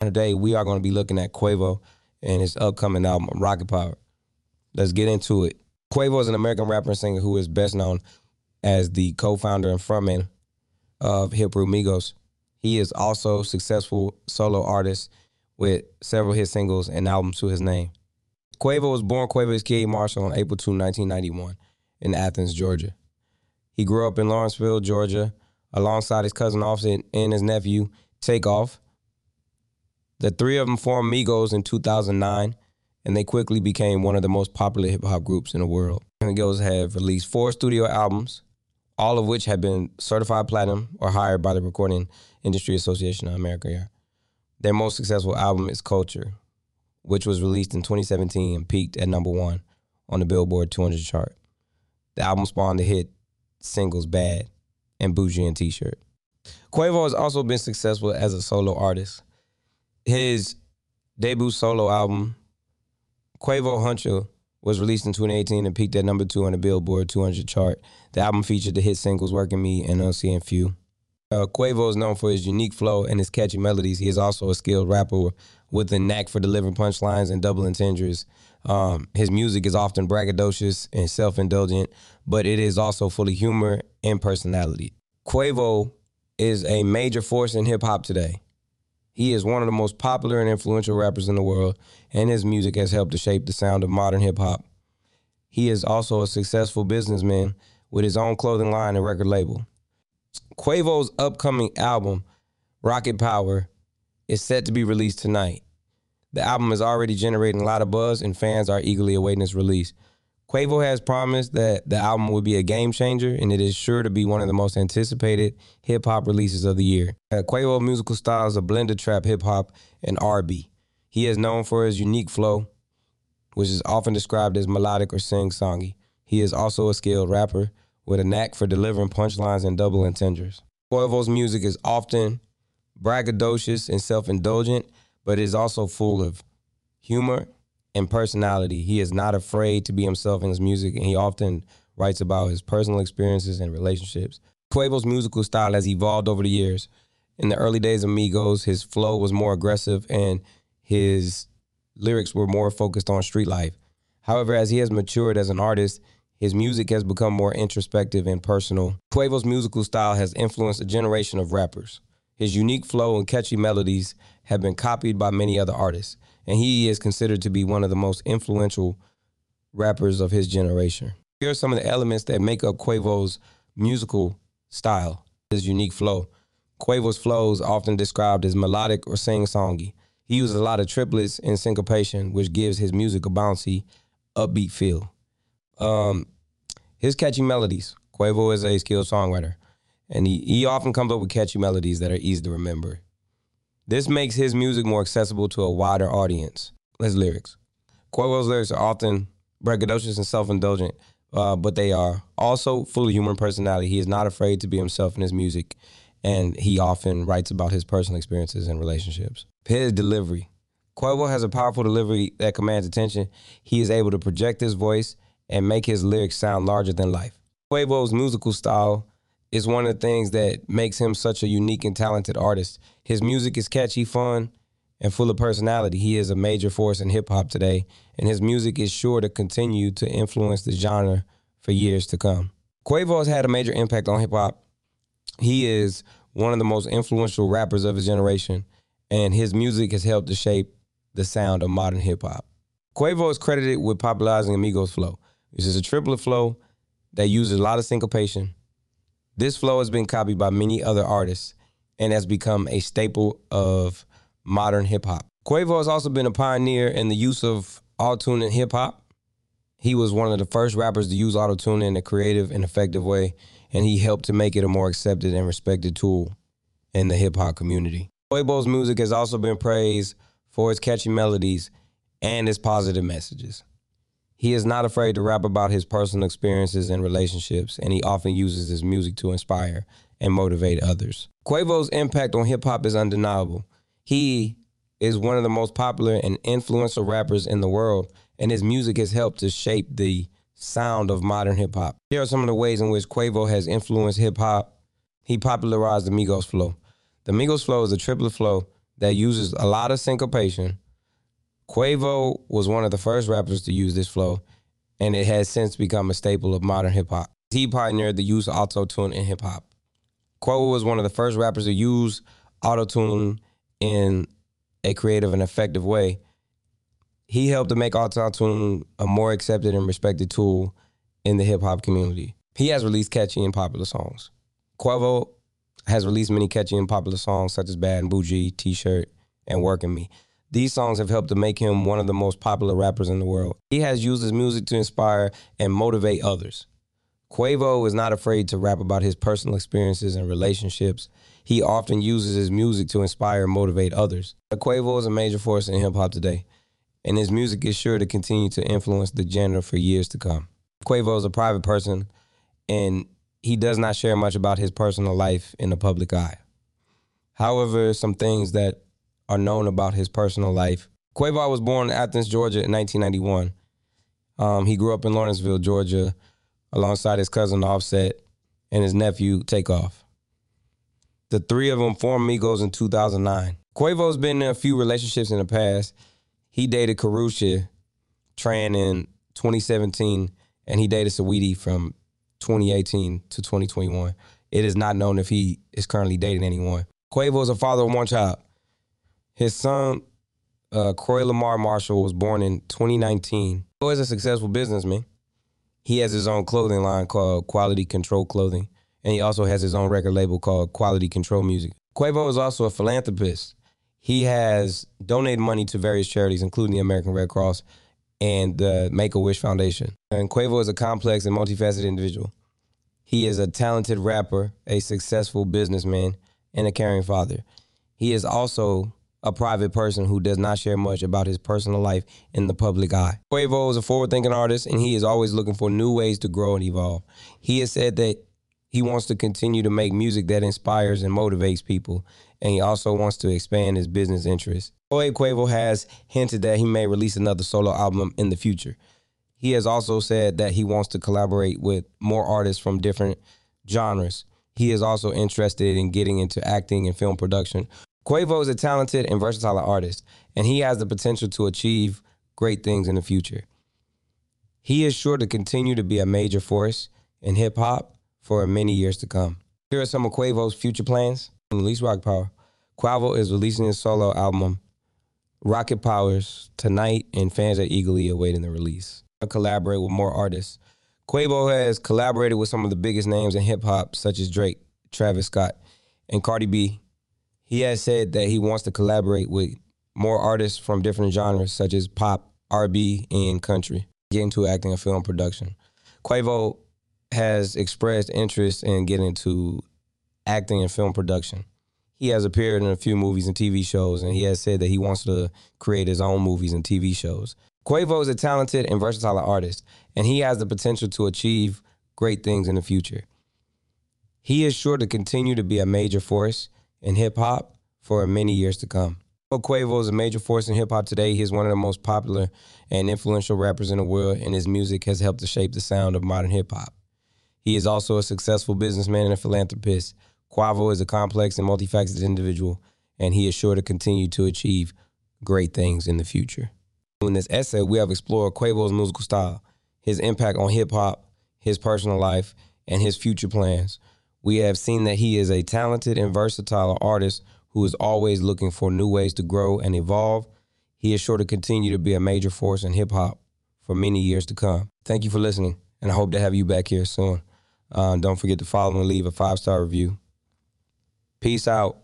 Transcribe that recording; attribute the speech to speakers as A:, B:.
A: Today, we are going to be looking at Quavo and his upcoming album, Rocket Power. Let's get into it. Quavo is an American rapper and singer who is best known as the co-founder and frontman of Hip Hop Migos. He is also a successful solo artist with several hit singles and albums to his name. Quavo was born Quavo Kid Marshall on April 2, 1991 in Athens, Georgia. He grew up in Lawrenceville, Georgia, alongside his cousin Offset and his nephew Takeoff. The three of them formed Migos in 2009, and they quickly became one of the most popular hip hop groups in the world. Migos have released four studio albums, all of which have been certified platinum or higher by the Recording Industry Association of America. Their most successful album is Culture, which was released in 2017 and peaked at number one on the Billboard 200 chart. The album spawned the hit singles Bad and Bougie and T-shirt. Quavo has also been successful as a solo artist. His debut solo album, Quavo Huncho, was released in 2018 and peaked at number two on the Billboard 200 chart. The album featured the hit singles Working Me and Unseen Few. Uh, Quavo is known for his unique flow and his catchy melodies. He is also a skilled rapper with a knack for delivering punchlines and double entendres. Um, his music is often braggadocious and self indulgent, but it is also full of humor and personality. Quavo is a major force in hip hop today. He is one of the most popular and influential rappers in the world, and his music has helped to shape the sound of modern hip hop. He is also a successful businessman with his own clothing line and record label. Quavo's upcoming album, Rocket Power, is set to be released tonight. The album is already generating a lot of buzz, and fans are eagerly awaiting its release. Quavo has promised that the album will be a game changer, and it is sure to be one of the most anticipated hip hop releases of the year. Uh, Quavo's musical style is a blend of trap, hip hop, and R&B. He is known for his unique flow, which is often described as melodic or sing-songy. He is also a skilled rapper with a knack for delivering punchlines and double entendres. Quavo's music is often braggadocious and self-indulgent, but is also full of humor and personality. He is not afraid to be himself in his music, and he often writes about his personal experiences and relationships. Quavo's musical style has evolved over the years. In the early days of Migos, his flow was more aggressive and his lyrics were more focused on street life. However, as he has matured as an artist, his music has become more introspective and personal. Quavo's musical style has influenced a generation of rappers. His unique flow and catchy melodies have been copied by many other artists and he is considered to be one of the most influential rappers of his generation. Here are some of the elements that make up Quavo's musical style, his unique flow. Quavo's flows often described as melodic or sing-songy. He uses a lot of triplets and syncopation, which gives his music a bouncy, upbeat feel. Um, his catchy melodies. Quavo is a skilled songwriter, and he, he often comes up with catchy melodies that are easy to remember. This makes his music more accessible to a wider audience. His lyrics. Quavo's lyrics are often braggadocious and self-indulgent, uh, but they are also full of humor and personality. He is not afraid to be himself in his music, and he often writes about his personal experiences and relationships. His delivery. Quavo has a powerful delivery that commands attention. He is able to project his voice and make his lyrics sound larger than life. Quavo's musical style is one of the things that makes him such a unique and talented artist. His music is catchy, fun, and full of personality. He is a major force in hip hop today, and his music is sure to continue to influence the genre for years to come. Quavo has had a major impact on hip hop. He is one of the most influential rappers of his generation, and his music has helped to shape the sound of modern hip hop. Quavo is credited with popularizing a Migos flow, which is a triplet flow that uses a lot of syncopation this flow has been copied by many other artists and has become a staple of modern hip hop. Quavo has also been a pioneer in the use of auto-tune in hip hop. He was one of the first rappers to use auto-tune in a creative and effective way, and he helped to make it a more accepted and respected tool in the hip hop community. Quavo's music has also been praised for its catchy melodies and its positive messages. He is not afraid to rap about his personal experiences and relationships, and he often uses his music to inspire and motivate others. Quavo's impact on hip hop is undeniable. He is one of the most popular and influential rappers in the world, and his music has helped to shape the sound of modern hip hop. Here are some of the ways in which Quavo has influenced hip hop. He popularized the Migos flow. The Migos flow is a triplet flow that uses a lot of syncopation. Quavo was one of the first rappers to use this flow, and it has since become a staple of modern hip hop. He pioneered the use of auto tune in hip hop. Quavo was one of the first rappers to use auto tune in a creative and effective way. He helped to make auto tune a more accepted and respected tool in the hip hop community. He has released catchy and popular songs. Quavo has released many catchy and popular songs such as Bad and Bougie, T-Shirt, and Working Me. These songs have helped to make him one of the most popular rappers in the world. He has used his music to inspire and motivate others. Quavo is not afraid to rap about his personal experiences and relationships. He often uses his music to inspire and motivate others. Quavo is a major force in hip hop today, and his music is sure to continue to influence the genre for years to come. Quavo is a private person, and he does not share much about his personal life in the public eye. However, some things that are known about his personal life. Quavo was born in Athens, Georgia in 1991. Um, he grew up in Lawrenceville, Georgia, alongside his cousin Offset and his nephew Takeoff. The three of them formed Migos in 2009. Quavo's been in a few relationships in the past. He dated Karrueche Tran in 2017, and he dated Saweetie from 2018 to 2021. It is not known if he is currently dating anyone. Quavo is a father of one child. His son, uh, Kroy Lamar Marshall, was born in 2019. Quavo is a successful businessman. He has his own clothing line called Quality Control Clothing, and he also has his own record label called Quality Control Music. Quavo is also a philanthropist. He has donated money to various charities, including the American Red Cross and the Make a Wish Foundation. And Quavo is a complex and multifaceted individual. He is a talented rapper, a successful businessman, and a caring father. He is also a private person who does not share much about his personal life in the public eye. Quavo is a forward thinking artist and he is always looking for new ways to grow and evolve. He has said that he wants to continue to make music that inspires and motivates people, and he also wants to expand his business interests. Oye Quavo has hinted that he may release another solo album in the future. He has also said that he wants to collaborate with more artists from different genres. He is also interested in getting into acting and film production, Quavo is a talented and versatile artist, and he has the potential to achieve great things in the future. He is sure to continue to be a major force in hip hop for many years to come. Here are some of Quavo's future plans. Release Rocket Power. Quavo is releasing his solo album, Rocket Powers, tonight, and fans are eagerly awaiting the release. I collaborate with more artists. Quavo has collaborated with some of the biggest names in hip hop, such as Drake, Travis Scott, and Cardi B, he has said that he wants to collaborate with more artists from different genres, such as pop, R&B, and country, get into acting and film production. Quavo has expressed interest in getting into acting and film production. He has appeared in a few movies and TV shows, and he has said that he wants to create his own movies and TV shows. Quavo is a talented and versatile artist, and he has the potential to achieve great things in the future. He is sure to continue to be a major force in hip hop for many years to come. Quavo is a major force in hip hop today. He is one of the most popular and influential rappers in the world, and his music has helped to shape the sound of modern hip hop. He is also a successful businessman and a philanthropist. Quavo is a complex and multifaceted individual, and he is sure to continue to achieve great things in the future. In this essay, we have explored Quavo's musical style, his impact on hip hop, his personal life, and his future plans we have seen that he is a talented and versatile artist who is always looking for new ways to grow and evolve. He is sure to continue to be a major force in hip hop for many years to come. Thank you for listening, and I hope to have you back here soon. Uh, don't forget to follow and leave a five star review. Peace out.